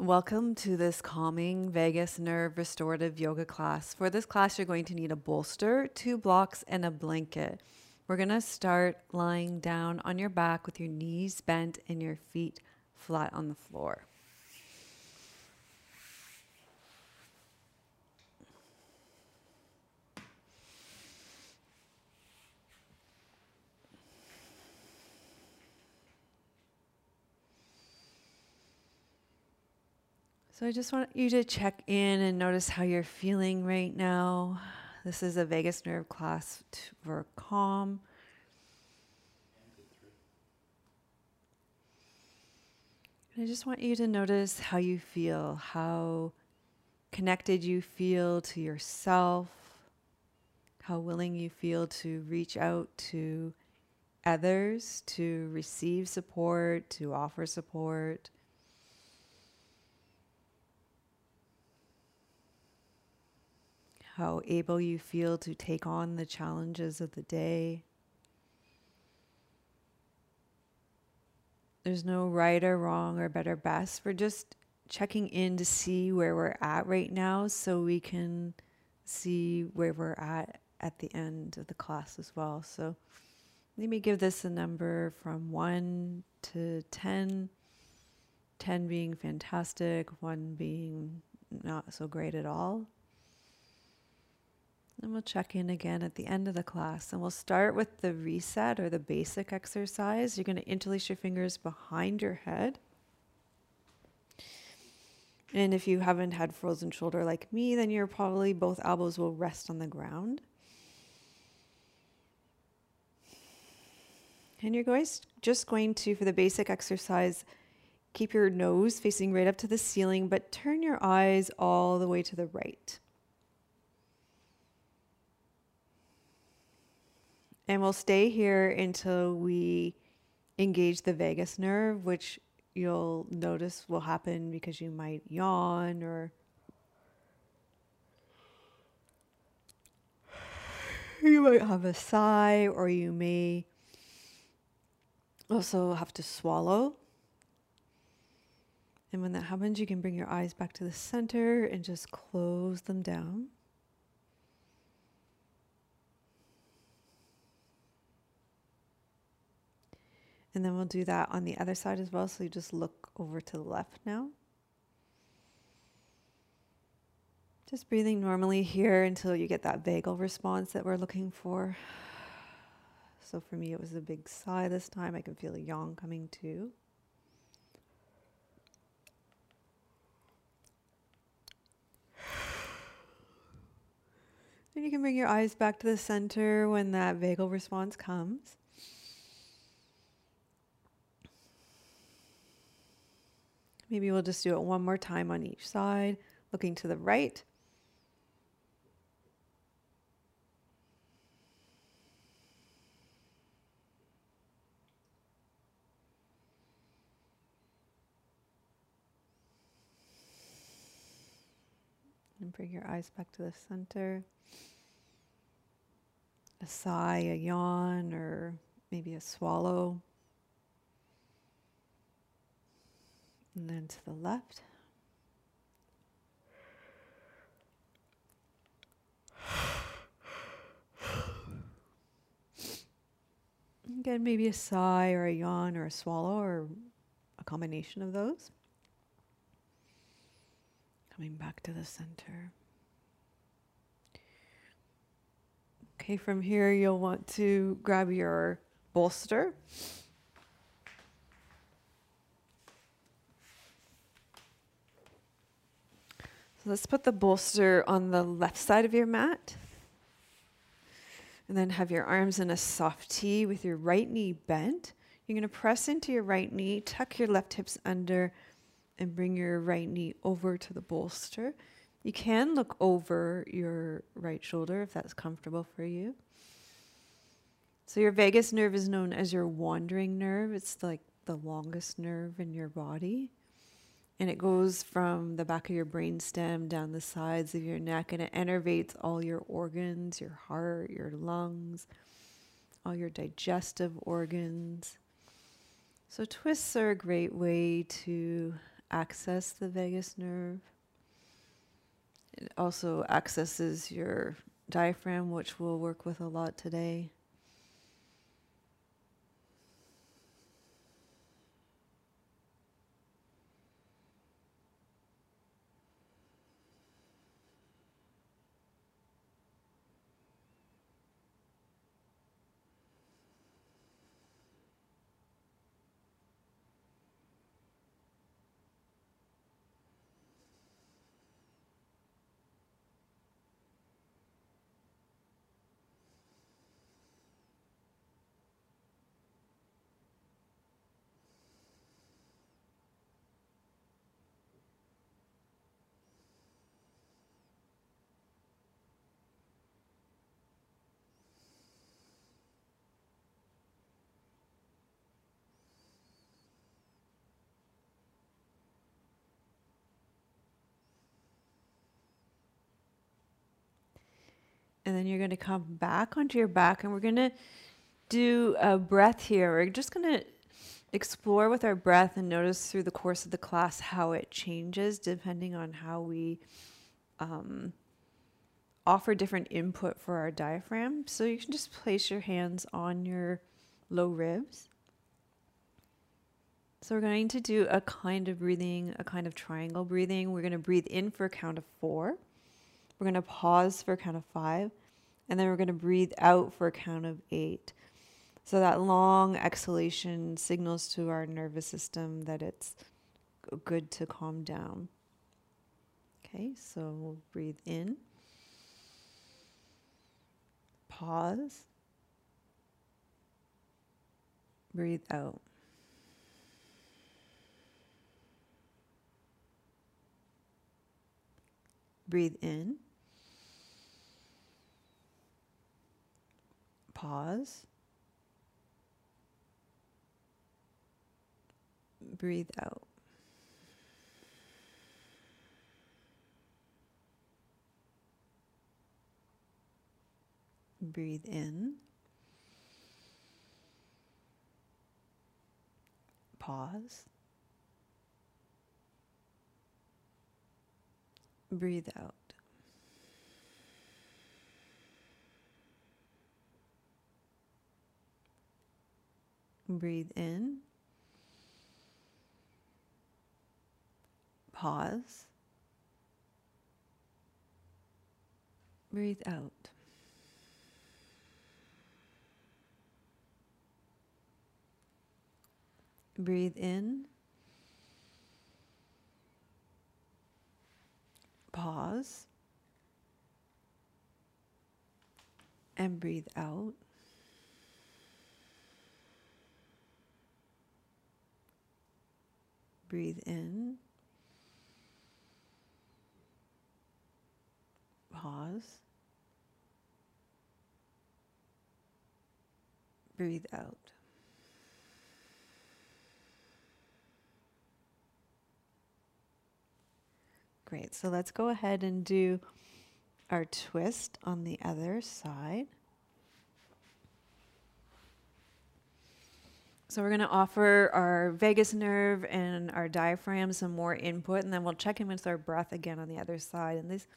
Welcome to this calming vagus nerve restorative yoga class. For this class, you're going to need a bolster, two blocks, and a blanket. We're going to start lying down on your back with your knees bent and your feet flat on the floor. So I just want you to check in and notice how you're feeling right now. This is a vagus nerve class for calm. And I just want you to notice how you feel, how connected you feel to yourself, how willing you feel to reach out to others, to receive support, to offer support. How able you feel to take on the challenges of the day. There's no right or wrong or better best. We're just checking in to see where we're at right now so we can see where we're at at the end of the class as well. So let me give this a number from 1 to 10. 10 being fantastic, 1 being not so great at all. And we'll check in again at the end of the class. And we'll start with the reset or the basic exercise. You're going to interlace your fingers behind your head. And if you haven't had frozen shoulder like me, then you're probably both elbows will rest on the ground. And you're going just going to, for the basic exercise, keep your nose facing right up to the ceiling, but turn your eyes all the way to the right. And we'll stay here until we engage the vagus nerve, which you'll notice will happen because you might yawn or you might have a sigh or you may also have to swallow. And when that happens, you can bring your eyes back to the center and just close them down. And then we'll do that on the other side as well. So you just look over to the left now. Just breathing normally here until you get that vagal response that we're looking for. So for me, it was a big sigh this time. I can feel a yawn coming too. And you can bring your eyes back to the center when that vagal response comes. Maybe we'll just do it one more time on each side, looking to the right. And bring your eyes back to the center. A sigh, a yawn, or maybe a swallow. And then to the left. Again, maybe a sigh or a yawn or a swallow or a combination of those. Coming back to the center. Okay, from here you'll want to grab your bolster. So let's put the bolster on the left side of your mat. And then have your arms in a soft T with your right knee bent. You're going to press into your right knee, tuck your left hips under, and bring your right knee over to the bolster. You can look over your right shoulder if that's comfortable for you. So, your vagus nerve is known as your wandering nerve. It's like the longest nerve in your body. And it goes from the back of your brainstem down the sides of your neck and it innervates all your organs, your heart, your lungs, all your digestive organs. So, twists are a great way to access the vagus nerve. It also accesses your diaphragm, which we'll work with a lot today. And then you're going to come back onto your back and we're going to do a breath here. We're just going to explore with our breath and notice through the course of the class how it changes depending on how we um, offer different input for our diaphragm. So you can just place your hands on your low ribs. So we're going to do a kind of breathing, a kind of triangle breathing. We're going to breathe in for a count of four. We're going to pause for a count of five, and then we're going to breathe out for a count of eight. So that long exhalation signals to our nervous system that it's good to calm down. Okay, so we'll breathe in, pause, breathe out. Breathe in. Pause. Breathe out. Breathe in. Pause. Breathe out. Breathe in. Pause. Breathe out. Breathe in. Pause. And breathe out. Breathe in. Pause. Breathe out. Great. So let's go ahead and do our twist on the other side. So we're going to offer our vagus nerve and our diaphragm some more input, and then we'll check in with our breath again on the other side. And these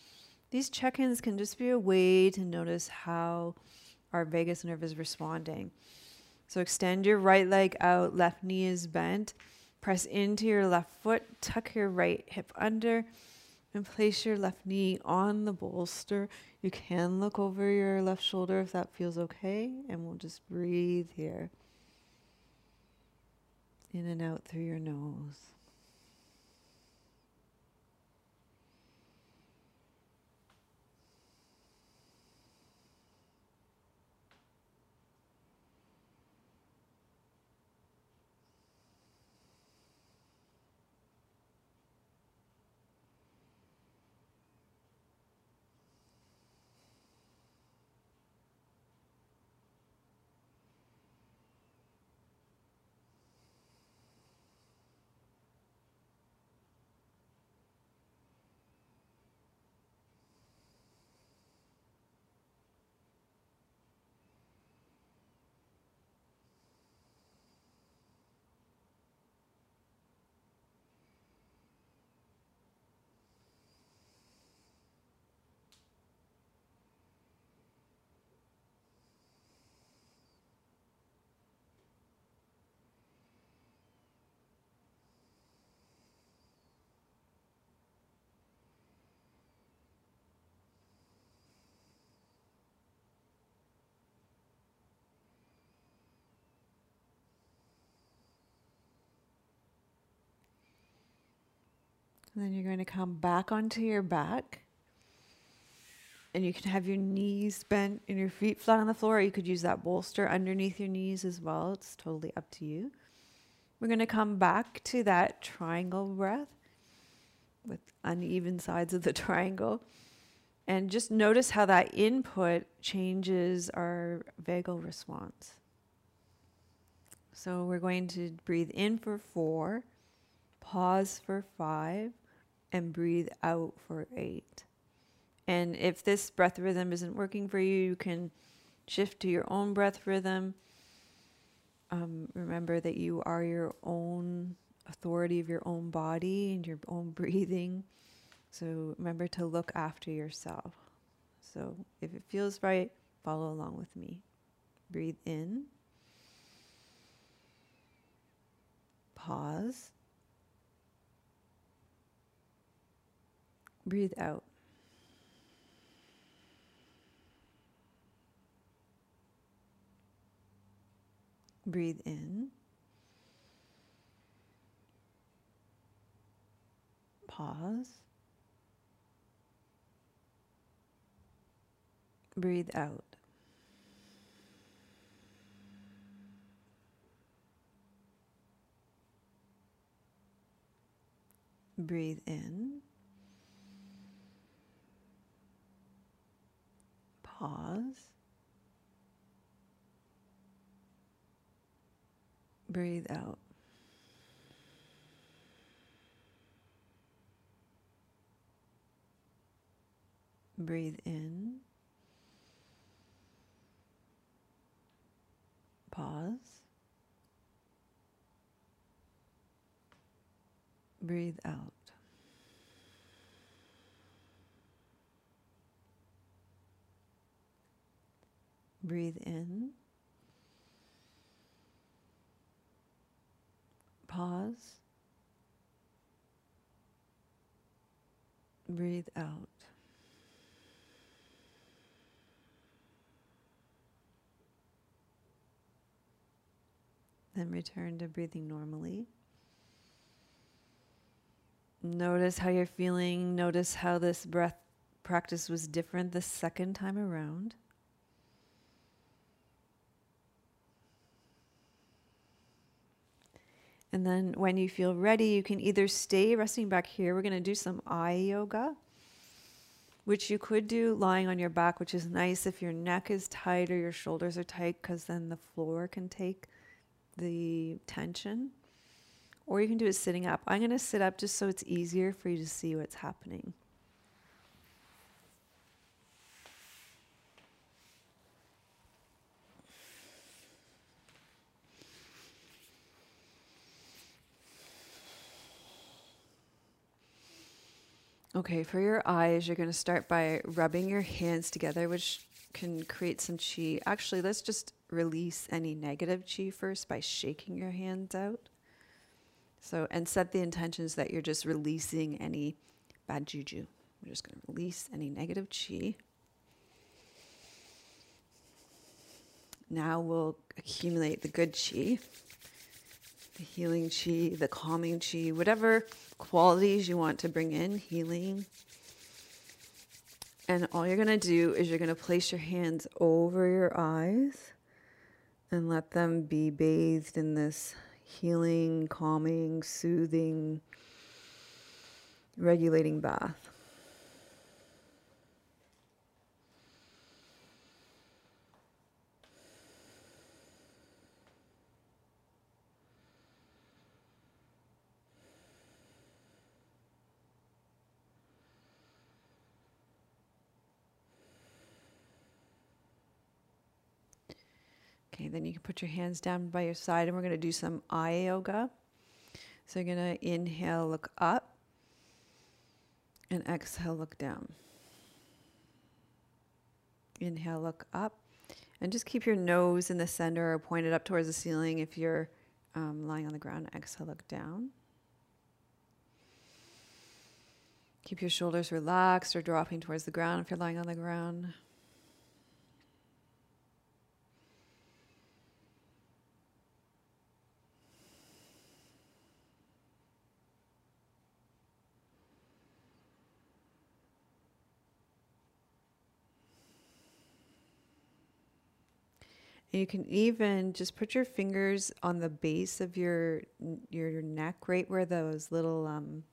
these check-ins can just be a way to notice how our vagus nerve is responding. So extend your right leg out, left knee is bent. Press into your left foot, tuck your right hip under, and place your left knee on the bolster. You can look over your left shoulder if that feels okay, and we'll just breathe here in and out through your nose. And then you're going to come back onto your back. And you can have your knees bent and your feet flat on the floor, or you could use that bolster underneath your knees as well. It's totally up to you. We're going to come back to that triangle breath with uneven sides of the triangle. And just notice how that input changes our vagal response. So we're going to breathe in for four, pause for five, and breathe out for eight. And if this breath rhythm isn't working for you, you can shift to your own breath rhythm. Um, remember that you are your own authority of your own body and your own breathing. So remember to look after yourself. So if it feels right, follow along with me. Breathe in. Pause. Breathe out. Breathe in. Pause. Breathe out. Breathe in. Pause. Breathe out. Breathe in. Pause. Breathe out. Breathe in. Pause. Breathe out. Then return to breathing normally. Notice how you're feeling. Notice how this breath practice was different the second time around. And then when you feel ready, you can either stay resting back here. We're going to do some eye yoga, which you could do lying on your back, which is nice if your neck is tight or your shoulders are tight, because then the floor can take the tension. Or you can do it sitting up. I'm going to sit up just so it's easier for you to see what's happening. Okay, for your eyes, you're going to start by rubbing your hands together, which can create some chi. Actually, let's just release any negative chi first by shaking your hands out. So, and set the intentions that you're just releasing any bad juju. We're just going to release any negative chi. Now we'll accumulate the good chi, the healing chi, the calming chi, whatever qualities you want to bring in, healing. And all you're going to do is you're going to place your hands over your eyes and let them be bathed in this healing, calming, soothing, regulating bath. You can put your hands down by your side and we're going to do some eye yoga. So you're going to inhale, look up, and exhale, look down. Inhale, look up, and just keep your nose in the center or pointed up towards the ceiling if you're um, lying on the ground. Exhale, look down. Keep your shoulders relaxed or dropping towards the ground if you're lying on the ground. And you can even just put your fingers on the base of your your neck, right where those little um,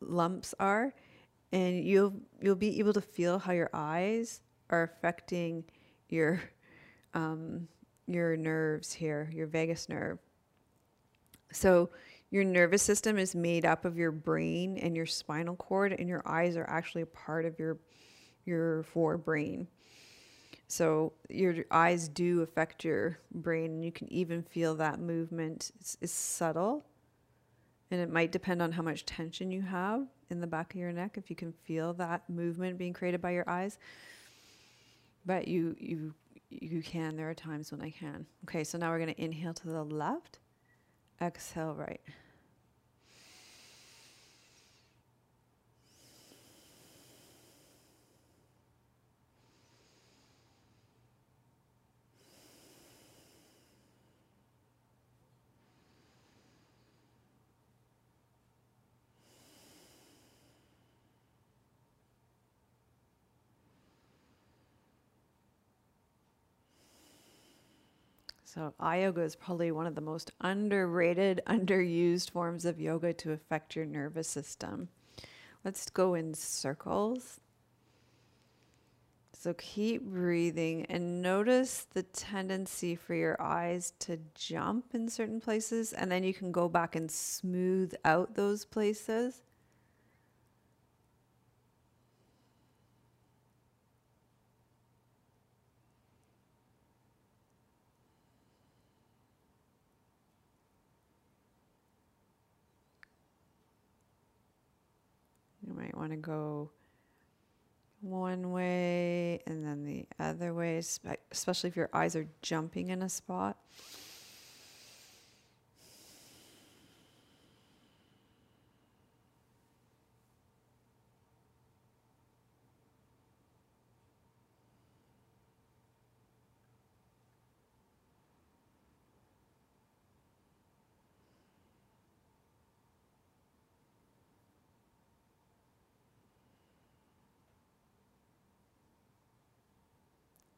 lumps are, and you'll you'll be able to feel how your eyes are affecting your um, your nerves here, your vagus nerve. So your nervous system is made up of your brain and your spinal cord, and your eyes are actually a part of your your forebrain. So your eyes do affect your brain, and you can even feel that movement. It's, subtle, and it might depend on how much tension you have in the back of your neck. If you can feel that movement being created by your eyes, but you you you can. There are times when I can. Okay, so now we're going to inhale to the left, exhale right. So, yoga is probably one of the most underrated, underused forms of yoga to affect your nervous system. Let's go in circles. So, keep breathing and notice the tendency for your eyes to jump in certain places, and then you can go back and smooth out those places. To go one way and then the other way, especially if your eyes are jumping in a spot.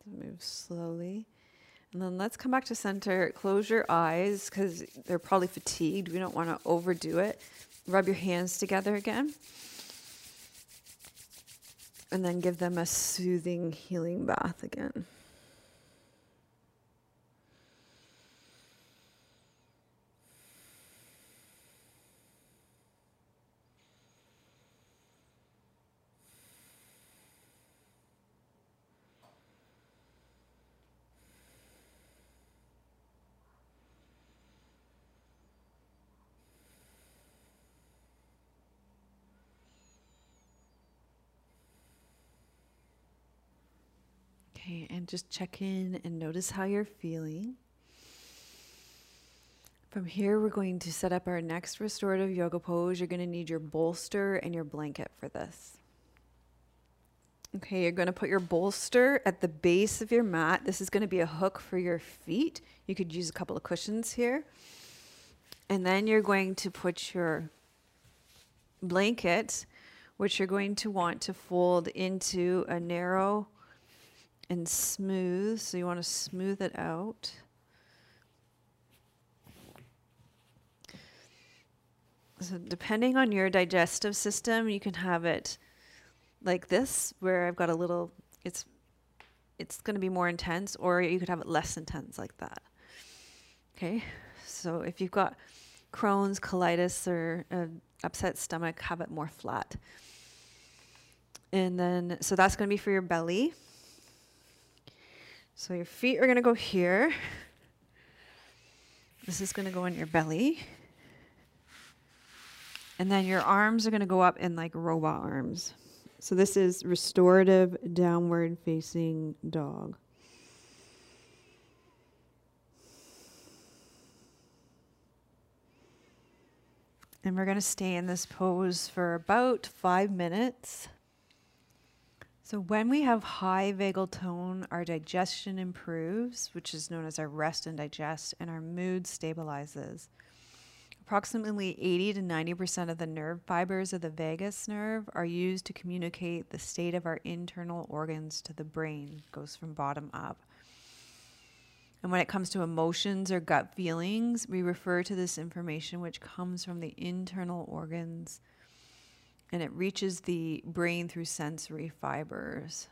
Move slowly. And then let's come back to center. Close your eyes because they're probably fatigued. We don't want to overdo it. Rub your hands together again. And then give them a soothing, healing bath again. Just check in and notice how you're feeling. From here, we're going to set up our next restorative yoga pose. You're going to need your bolster and your blanket for this. Okay, you're going to put your bolster at the base of your mat. This is going to be a hook for your feet. You could use a couple of cushions here. And then you're going to put your blanket, which you're going to want to fold into a narrow and smooth. So you want to smooth it out. So depending on your digestive system, you can have it like this, where I've got a little. It's it's going to be more intense, or you could have it less intense like that. Okay, so if you've got Crohn's, colitis, or upset stomach, have it more flat. And then, so that's going to be for your belly. So your feet are going to go here. This is going to go in your belly. And then your arms are going to go up in like robot arms. So this is restorative downward facing dog. And we're going to stay in this pose for about five minutes. So, when we have high vagal tone, our digestion improves, which is known as our rest and digest, and our mood stabilizes. Approximately 80 to 90% of the nerve fibers of the vagus nerve are used to communicate the state of our internal organs to the brain, it goes from bottom up. And when it comes to emotions or gut feelings, we refer to this information which comes from the internal organs and it reaches the brain through sensory fibers.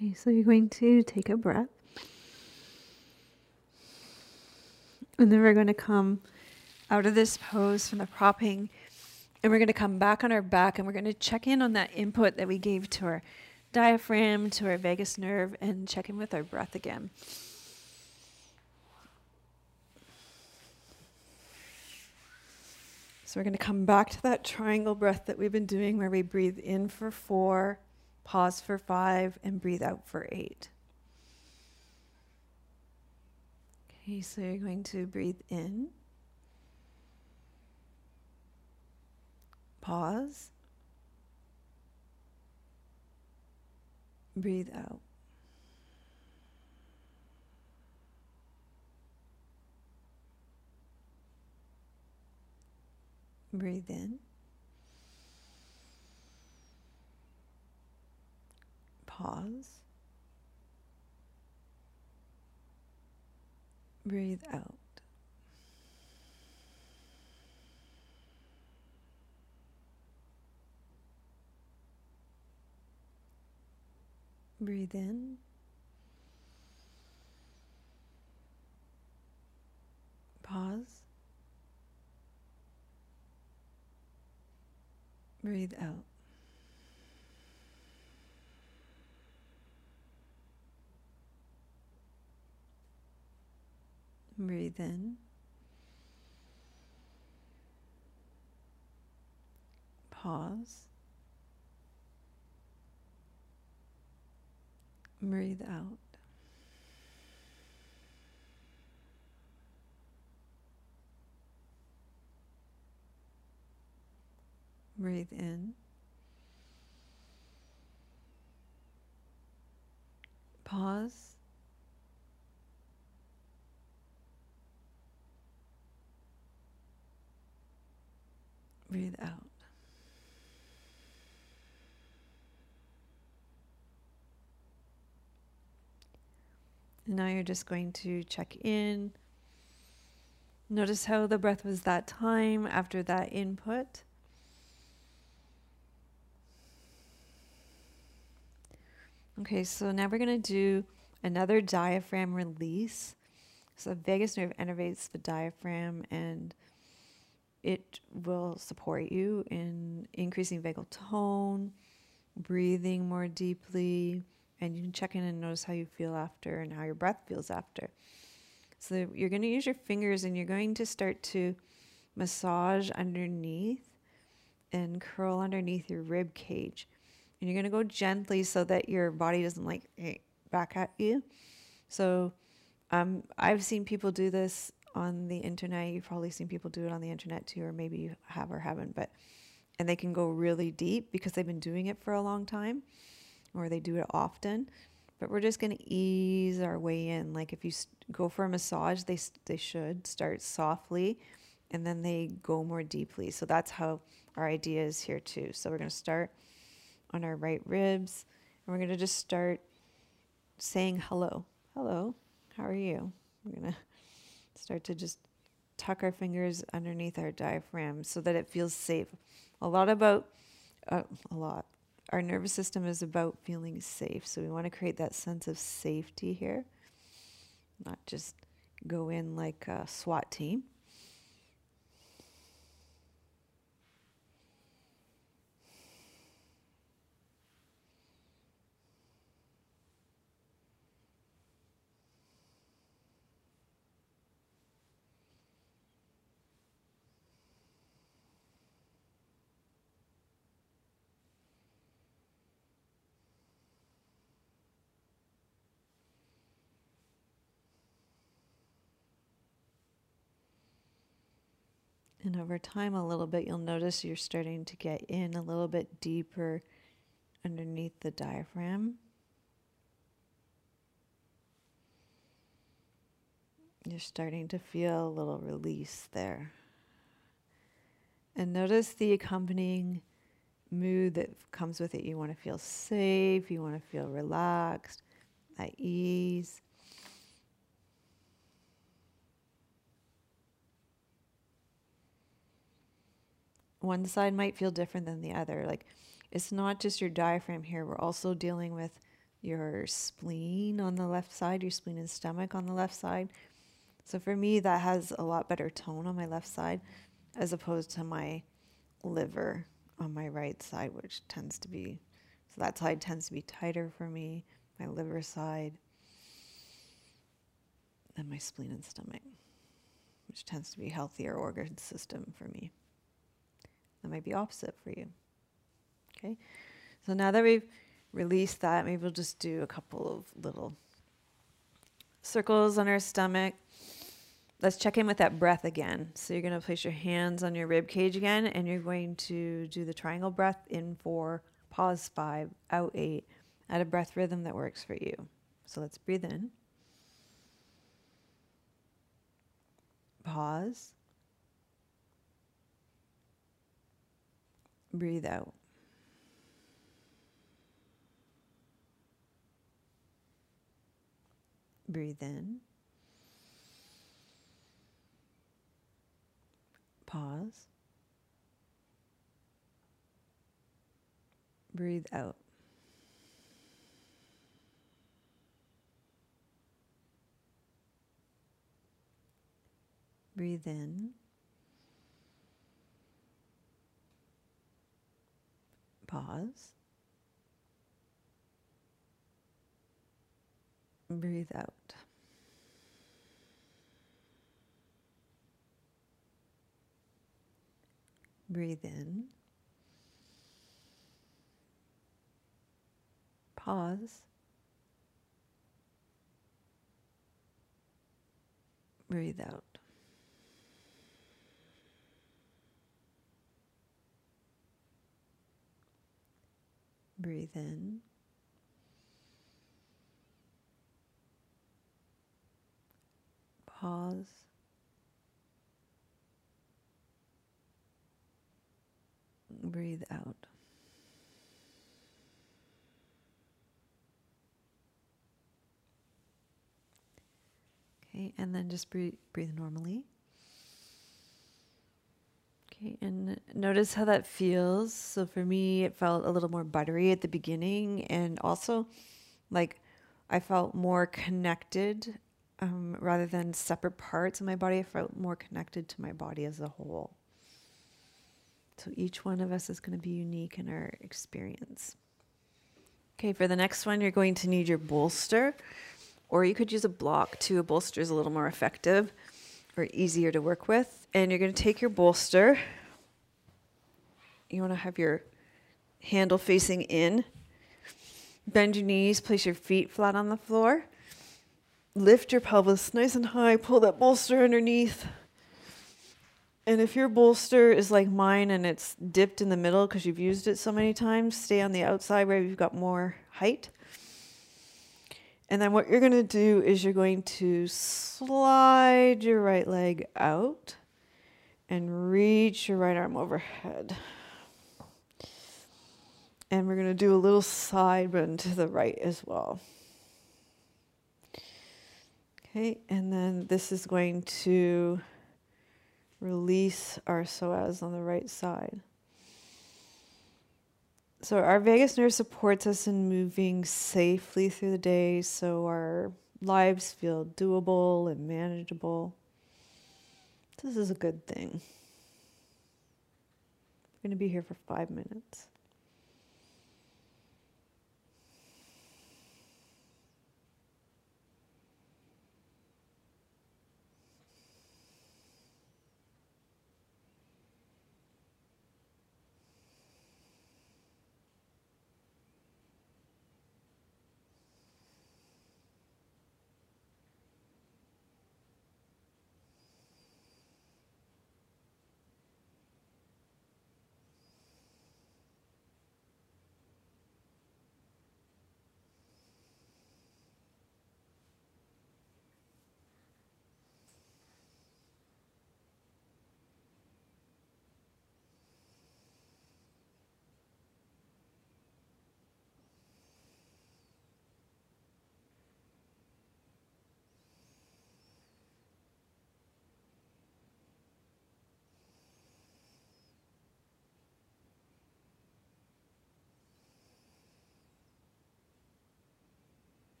Okay, so you're going to take a breath. And then we're going to come out of this pose from the propping. And we're going to come back on our back and we're going to check in on that input that we gave to our diaphragm, to our vagus nerve, and check in with our breath again. So we're going to come back to that triangle breath that we've been doing where we breathe in for four, pause for five, and breathe out for eight. Okay, so you're going to breathe in, pause, breathe out. Breathe in. Pause. Breathe out. Breathe in. Pause. Breathe out. Breathe in. Pause. Breathe out. Breathe in. Pause. Breathe out. And now you're just going to check in. Notice how the breath was that time after that input. Okay, so now we're going to do another diaphragm release. So the vagus nerve innervates the diaphragm and it will support you in increasing vagal tone, breathing more deeply, and you can check in and notice how you feel after and how your breath feels after. So you're going to use your fingers and you're going to start to massage underneath and curl underneath your rib cage. And you're going to go gently so that your body doesn't like back at you. So um, I've seen people do this on the internet. You've probably seen people do it on the internet too, or maybe you have or haven't. But and they can go really deep because they've been doing it for a long time, or they do it often. But we're just going to ease our way in. Like if you go for a massage, they they should start softly, and then they go more deeply. So that's how our idea is here too. So we're going to start on our right ribs. And we're going to just start saying hello. Hello, how are you? We're going to start to just tuck our fingers underneath our diaphragm so that it feels safe. A lot about, uh, a lot. Our nervous system is about feeling safe. So we want to create that sense of safety here, not just go in like a SWAT team. And over time, a little bit, you'll notice you're starting to get in a little bit deeper underneath the diaphragm. You're starting to feel a little release there. And notice the accompanying mood that comes with it. You want to feel safe, you want to feel relaxed, at ease. One side might feel different than the other. Like it's not just your diaphragm here, we're also dealing with your spleen on the left side, your spleen and stomach on the left side. So for me, that has a lot better tone on my left side as opposed to my liver on my right side, which tends to be, so that side tends to be tighter for me, my liver side, and my spleen and stomach, which tends to be healthier organ system for me. That might be opposite for you. Okay, so now that we've released that, maybe we'll just do a couple of little circles on our stomach. Let's check in with that breath again. So you're going to place your hands on your rib cage again, and you're going to do the triangle breath in four, pause five, out eight, at a breath rhythm that works for you. So let's breathe in. Pause. Breathe out. Breathe in. Pause. Breathe out. Breathe in. Pause. Breathe out. Breathe in. Pause. Breathe out. Breathe in. Pause. Breathe out. Okay, and then just breathe, breathe normally. Okay, and notice how that feels. So for me, it felt a little more buttery at the beginning, and also like I felt more connected um, rather than separate parts of my body. I felt more connected to my body as a whole. So each one of us is going to be unique in our experience. Okay, for the next one, you're going to need your bolster, or you could use a block too. A bolster is a little more effective or easier to work with. And you're going to take your bolster. You want to have your handle facing in. Bend your knees, place your feet flat on the floor. Lift your pelvis nice and high, pull that bolster underneath. And if your bolster is like mine and it's dipped in the middle because you've used it so many times, stay on the outside where you've got more height. And then what you're going to do is you're going to slide your right leg out and reach your right arm overhead. And we're going to do a little side bend to the right as well. Okay, and then this is going to release our psoas on the right side. So, our vagus nerve supports us in moving safely through the day so our lives feel doable and manageable. This is a good thing. I'm going to be here for five minutes.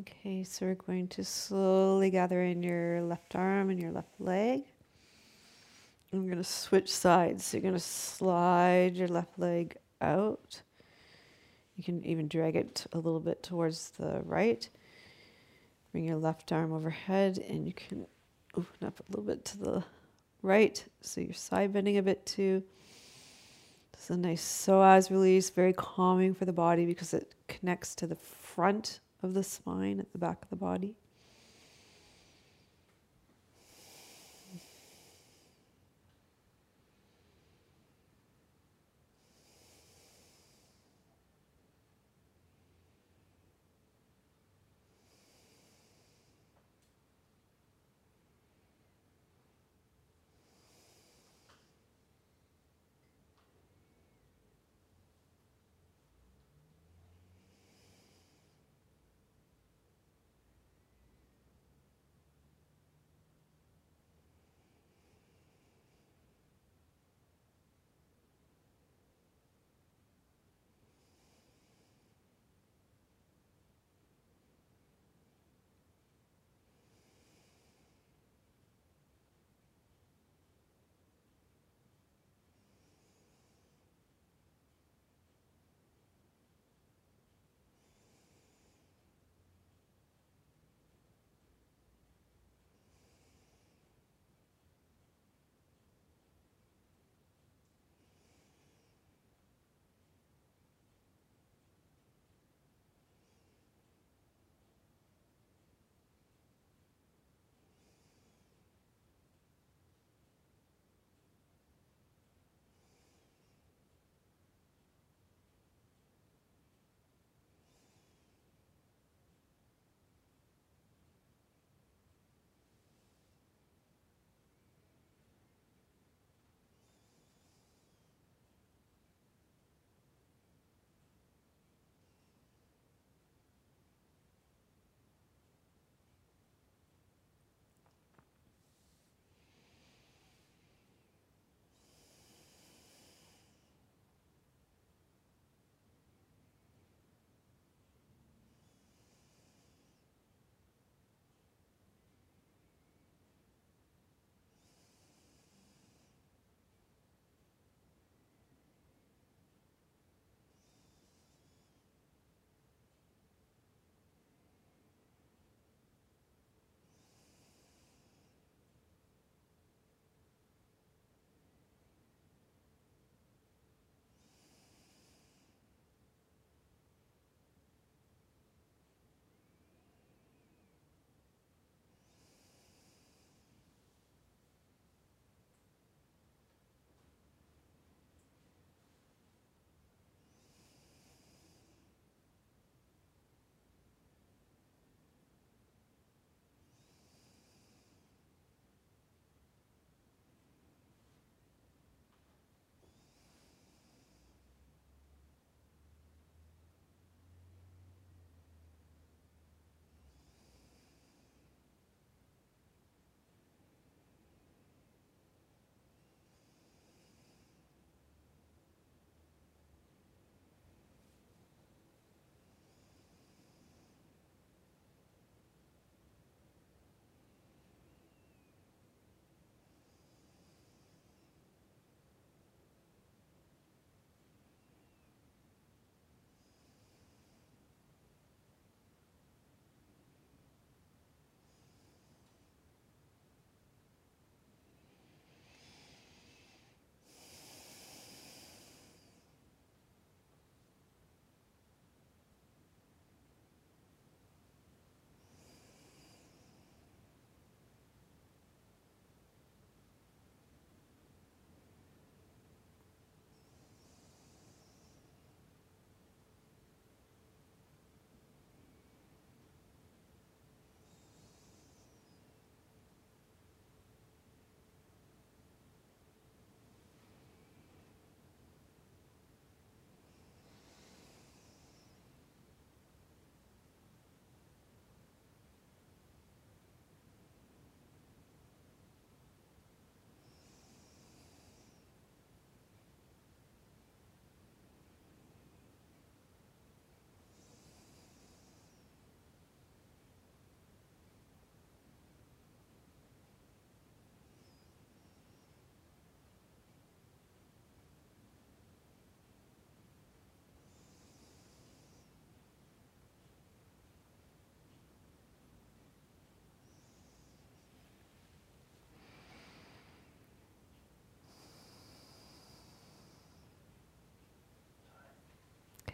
Okay, so we're going to slowly gather in your left arm and your left leg. We're going to switch sides. So you're going to slide your left leg out. You can even drag it a little bit towards the right. Bring your left arm overhead and you can open up a little bit to the right. So you're side bending a bit too. It's a nice psoas release, very calming for the body because it connects to the front of the spine at the back of the body.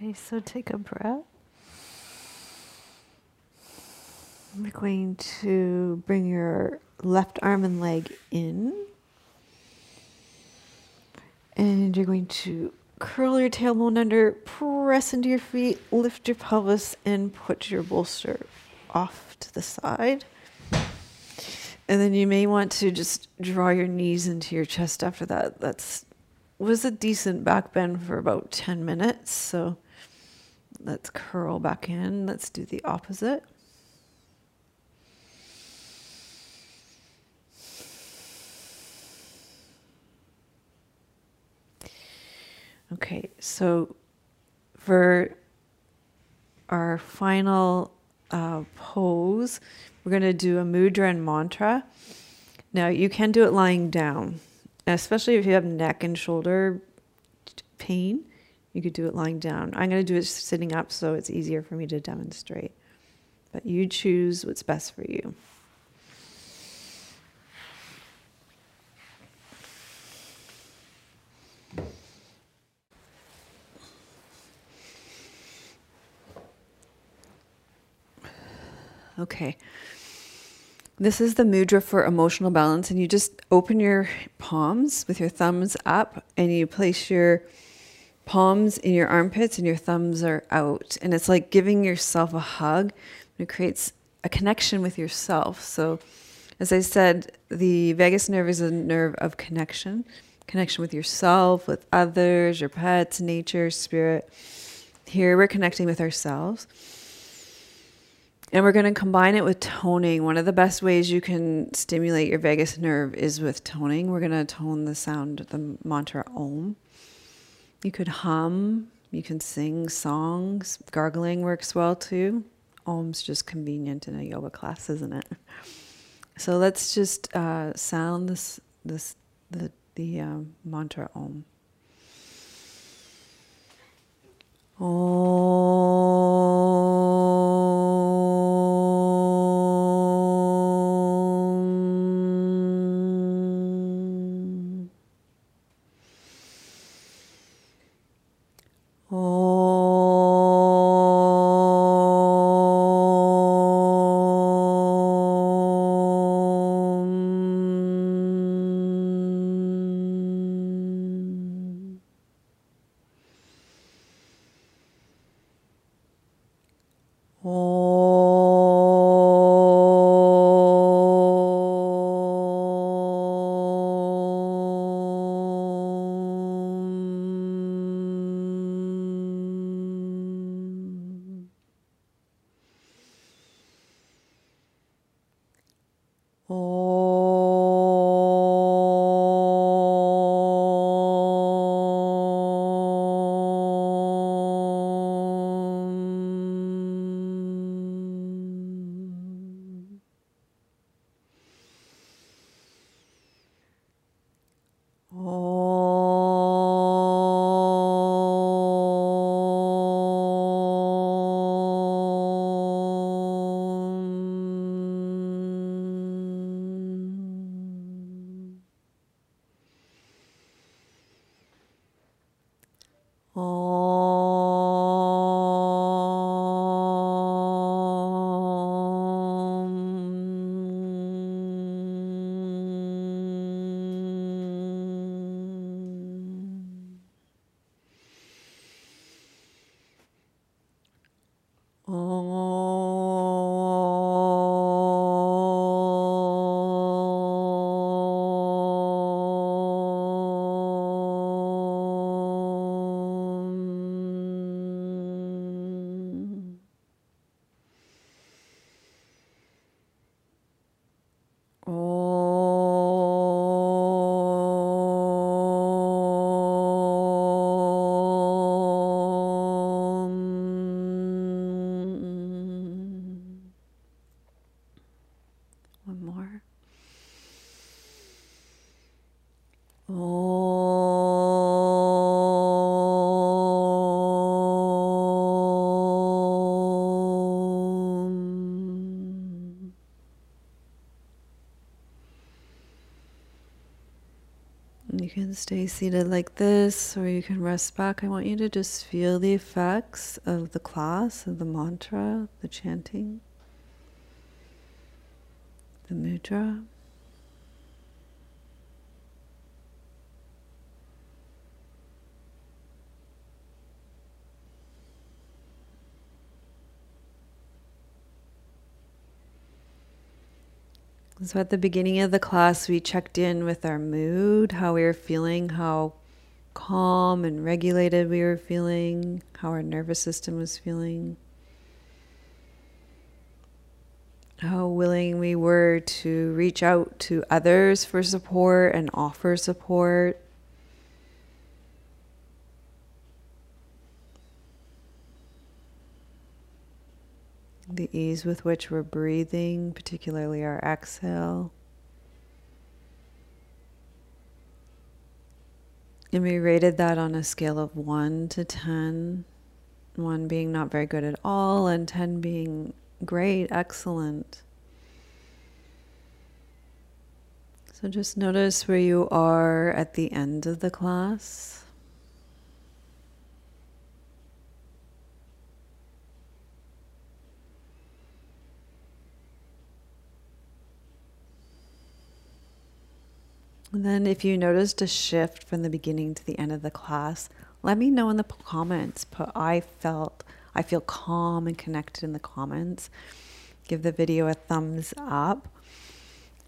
Okay, so take a breath. We're going to bring your left arm and leg in. And you're going to curl your tailbone under, press into your feet, lift your pelvis, and put your bolster off to the side. And then you may want to just draw your knees into your chest after that. That's was a decent back bend for about 10 minutes. So let's curl back in. Let's do the opposite. Okay, so for our final uh, pose, we're going to do a mudra and mantra. Now, you can do it lying down, especially if you have neck and shoulder pain. You could do it lying down. I'm going to do it sitting up so it's easier for me to demonstrate. But you choose what's best for you. Okay. This is the mudra for emotional balance, and you just open your palms with your thumbs up, and you place your palms in your armpits, and your thumbs are out. And it's like giving yourself a hug. It creates a connection with yourself. So, as I said, the vagus nerve is a nerve of connection connection with yourself, with others, your pets, nature, spirit. Here we're connecting with ourselves. And we're going to combine it with toning. One of the best ways you can stimulate your vagus nerve is with toning. We're going to tone the sound the mantra Om. You could hum, you can sing songs. Gargling works well too. Om's just convenient in a yoga class, isn't it? So let's just uh, sound this, this, the, the uh, mantra Om. Om. 哦 can stay seated like this or you can rest back. I want you to just feel the effects of the class, of the mantra, the chanting, the mudra. So, at the beginning of the class, we checked in with our mood, how we were feeling, how calm and regulated we were feeling, how our nervous system was feeling, how willing we were to reach out to others for support and offer support. The ease with which we're breathing, particularly our exhale. And we rated that on a scale of 1 to 10, 1 being not very good at all, and 10 being great, excellent. So just notice where you are at the end of the class. And then, if you noticed a shift from the beginning to the end of the class, let me know in the comments. Put I felt I feel calm and connected in the comments. Give the video a thumbs up.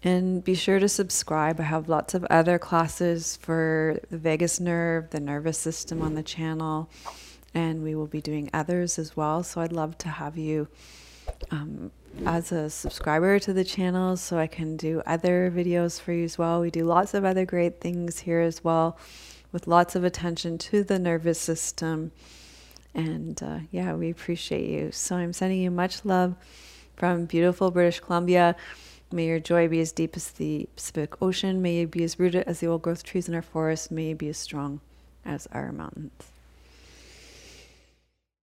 And be sure to subscribe. I have lots of other classes for the vagus nerve, the nervous system on the channel, and we will be doing others as well. So I'd love to have you um, as a subscriber to the channel so I can do other videos for you as well. We do lots of other great things here as well with lots of attention to the nervous system. And uh, yeah, we appreciate you. So I'm sending you much love from beautiful British Columbia. May your joy be as deep as the Pacific Ocean. May you be as rooted as the old growth trees in our forest. May you be as strong as our mountains.